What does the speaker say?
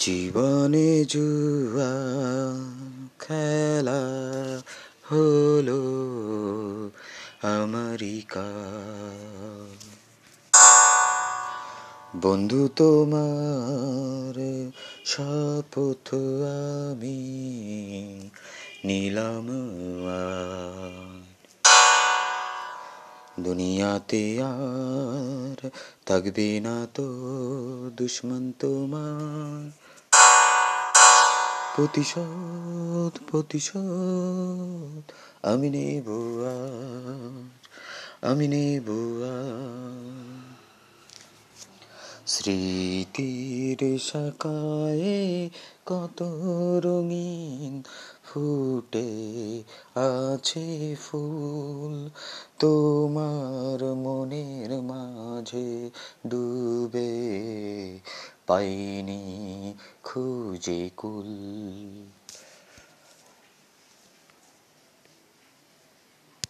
জীবনে জুয়া খেলা হলো আমেরিকা বন্ধু তোমার শপথ আমি নিলাম দুনিয়াতে আর থাকবে না তো দুশ্মন তোমার প্রতিশোধ প্রতিশোধ, আমি নেব আমি নেব স্মৃতির শাখায় কত রঙিন ফুটে আছে ফুল, তোমার মনের মাঝে ডুবে পাইনি খুঁজে কুল।